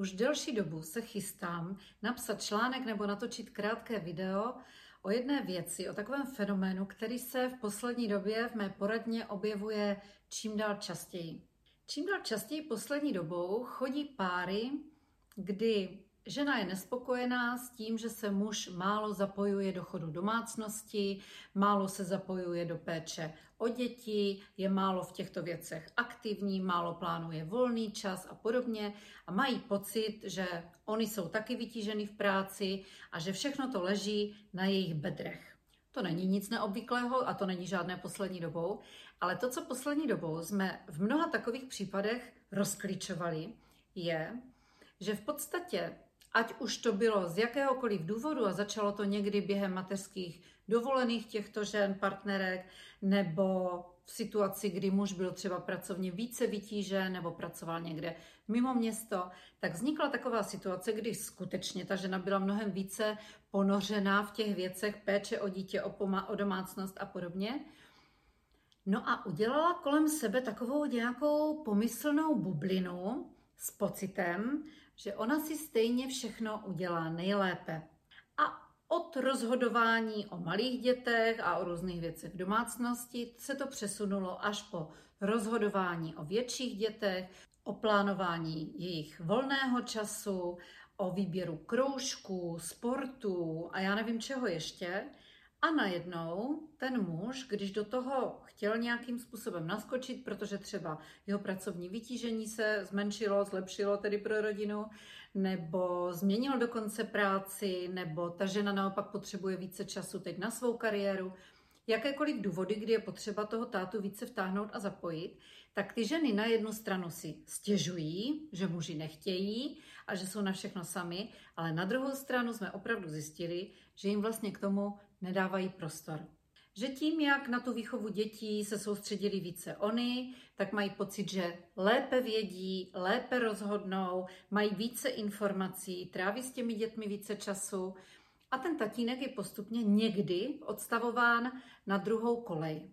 už delší dobu se chystám napsat článek nebo natočit krátké video o jedné věci, o takovém fenoménu, který se v poslední době v mé poradně objevuje čím dál častěji. Čím dál častěji poslední dobou chodí páry, kdy Žena je nespokojená s tím, že se muž málo zapojuje do chodu domácnosti, málo se zapojuje do péče o děti, je málo v těchto věcech aktivní, málo plánuje volný čas a podobně a mají pocit, že oni jsou taky vytíženi v práci a že všechno to leží na jejich bedrech. To není nic neobvyklého a to není žádné poslední dobou, ale to, co poslední dobou jsme v mnoha takových případech rozklíčovali, je, že v podstatě ať už to bylo z jakéhokoliv důvodu a začalo to někdy během mateřských dovolených těchto žen, partnerek, nebo v situaci, kdy muž byl třeba pracovně více vytížen nebo pracoval někde mimo město, tak vznikla taková situace, kdy skutečně ta žena byla mnohem více ponořená v těch věcech péče o dítě, o, poma- o domácnost a podobně. No a udělala kolem sebe takovou nějakou pomyslnou bublinu s pocitem, že ona si stejně všechno udělá nejlépe. A od rozhodování o malých dětech a o různých věcech v domácnosti se to přesunulo až po rozhodování o větších dětech, o plánování jejich volného času, o výběru kroužků, sportu a já nevím čeho ještě. A najednou ten muž, když do toho chtěl nějakým způsobem naskočit, protože třeba jeho pracovní vytížení se zmenšilo, zlepšilo tedy pro rodinu, nebo změnil dokonce práci, nebo ta žena naopak potřebuje více času teď na svou kariéru, jakékoliv důvody, kdy je potřeba toho tátu více vtáhnout a zapojit, tak ty ženy na jednu stranu si stěžují, že muži nechtějí a že jsou na všechno sami, ale na druhou stranu jsme opravdu zjistili, že jim vlastně k tomu nedávají prostor. Že tím, jak na tu výchovu dětí se soustředili více oni, tak mají pocit, že lépe vědí, lépe rozhodnou, mají více informací, tráví s těmi dětmi více času a ten tatínek je postupně někdy odstavován na druhou kolej.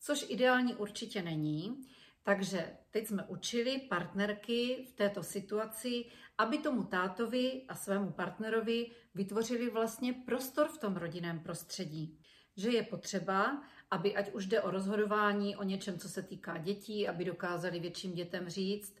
Což ideální určitě není, takže teď jsme učili partnerky v této situaci, aby tomu tátovi a svému partnerovi vytvořili vlastně prostor v tom rodinném prostředí. Že je potřeba, aby ať už jde o rozhodování o něčem, co se týká dětí, aby dokázali větším dětem říct,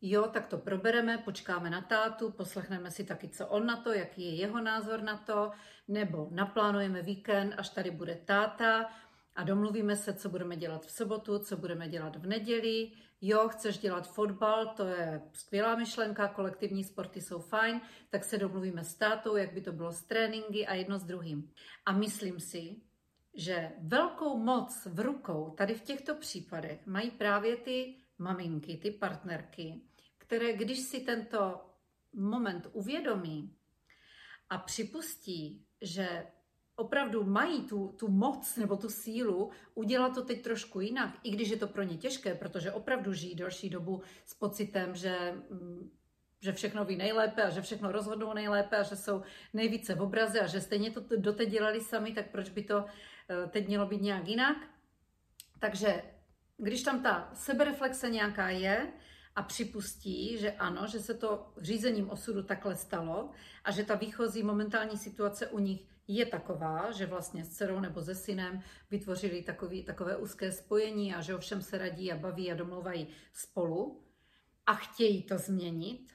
jo, tak to probereme, počkáme na tátu, poslechneme si taky, co on na to, jaký je jeho názor na to, nebo naplánujeme víkend, až tady bude táta, a domluvíme se, co budeme dělat v sobotu, co budeme dělat v neděli. Jo, chceš dělat fotbal, to je skvělá myšlenka, kolektivní sporty jsou fajn, tak se domluvíme s tátou, jak by to bylo s tréninky a jedno s druhým. A myslím si, že velkou moc v rukou tady v těchto případech mají právě ty maminky, ty partnerky, které když si tento moment uvědomí a připustí, že opravdu mají tu, tu moc nebo tu sílu udělat to teď trošku jinak, i když je to pro ně těžké, protože opravdu žijí další dobu s pocitem, že, mm, že všechno ví nejlépe a že všechno rozhodnou nejlépe a že jsou nejvíce v obraze a že stejně to doteď dělali sami, tak proč by to eh, teď mělo být nějak jinak. Takže když tam ta sebereflexe nějaká je, a připustí, že ano, že se to řízením osudu takhle stalo a že ta výchozí momentální situace u nich je taková, že vlastně s dcerou nebo se synem vytvořili takový, takové úzké spojení a že o všem se radí a baví a domluvají spolu a chtějí to změnit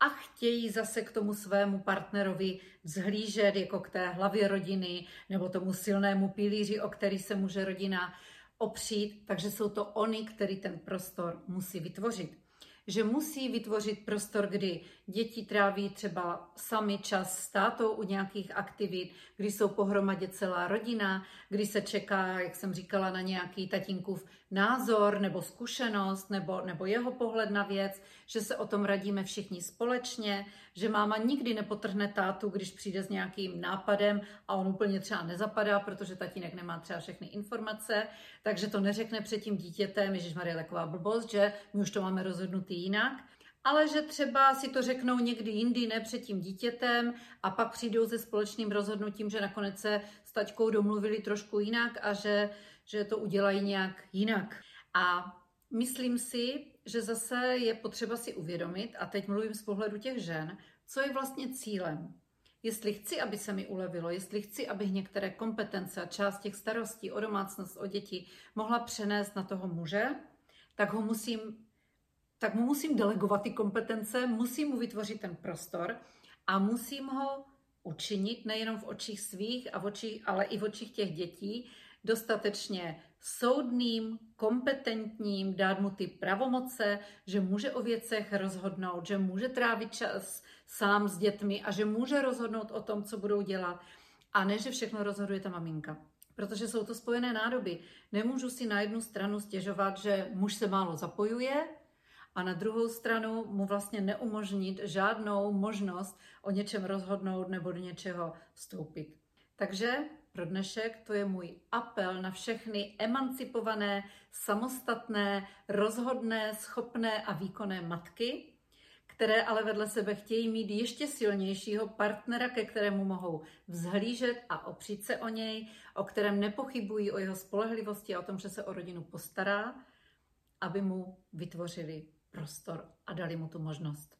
a chtějí zase k tomu svému partnerovi vzhlížet jako k té hlavě rodiny nebo tomu silnému pilíři, o který se může rodina opřít, takže jsou to oni, který ten prostor musí vytvořit že musí vytvořit prostor, kdy děti tráví třeba sami čas s tátou u nějakých aktivit, kdy jsou pohromadě celá rodina, kdy se čeká, jak jsem říkala, na nějaký tatínkův názor nebo zkušenost nebo, nebo jeho pohled na věc, že se o tom radíme všichni společně, že máma nikdy nepotrhne tátu, když přijde s nějakým nápadem a on úplně třeba nezapadá, protože tatínek nemá třeba všechny informace, takže to neřekne před tím dítětem, Ježíš Marie, taková blbost, že my už to máme rozhodnutý jinak, ale že třeba si to řeknou někdy jindy, ne před tím dítětem a pak přijdou se společným rozhodnutím, že nakonec se s taťkou domluvili trošku jinak a že, že to udělají nějak jinak. A myslím si, že zase je potřeba si uvědomit, a teď mluvím z pohledu těch žen, co je vlastně cílem. Jestli chci, aby se mi ulevilo, jestli chci, abych některé kompetence a část těch starostí o domácnost, o děti mohla přenést na toho muže, tak ho musím, tak mu musím delegovat ty kompetence, musím mu vytvořit ten prostor a musím ho učinit nejenom v očích svých, a v očích, ale i v očích těch dětí, dostatečně soudným, kompetentním, dát mu ty pravomoce, že může o věcech rozhodnout, že může trávit čas sám s dětmi a že může rozhodnout o tom, co budou dělat. A ne, že všechno rozhoduje ta maminka. Protože jsou to spojené nádoby. Nemůžu si na jednu stranu stěžovat, že muž se málo zapojuje, a na druhou stranu mu vlastně neumožnit žádnou možnost o něčem rozhodnout nebo do něčeho vstoupit. Takže pro dnešek to je můj apel na všechny emancipované, samostatné, rozhodné, schopné a výkonné matky, které ale vedle sebe chtějí mít ještě silnějšího partnera, ke kterému mohou vzhlížet a opřít se o něj, o kterém nepochybují o jeho spolehlivosti a o tom, že se o rodinu postará, aby mu vytvořili prostor a dali mu tu možnost.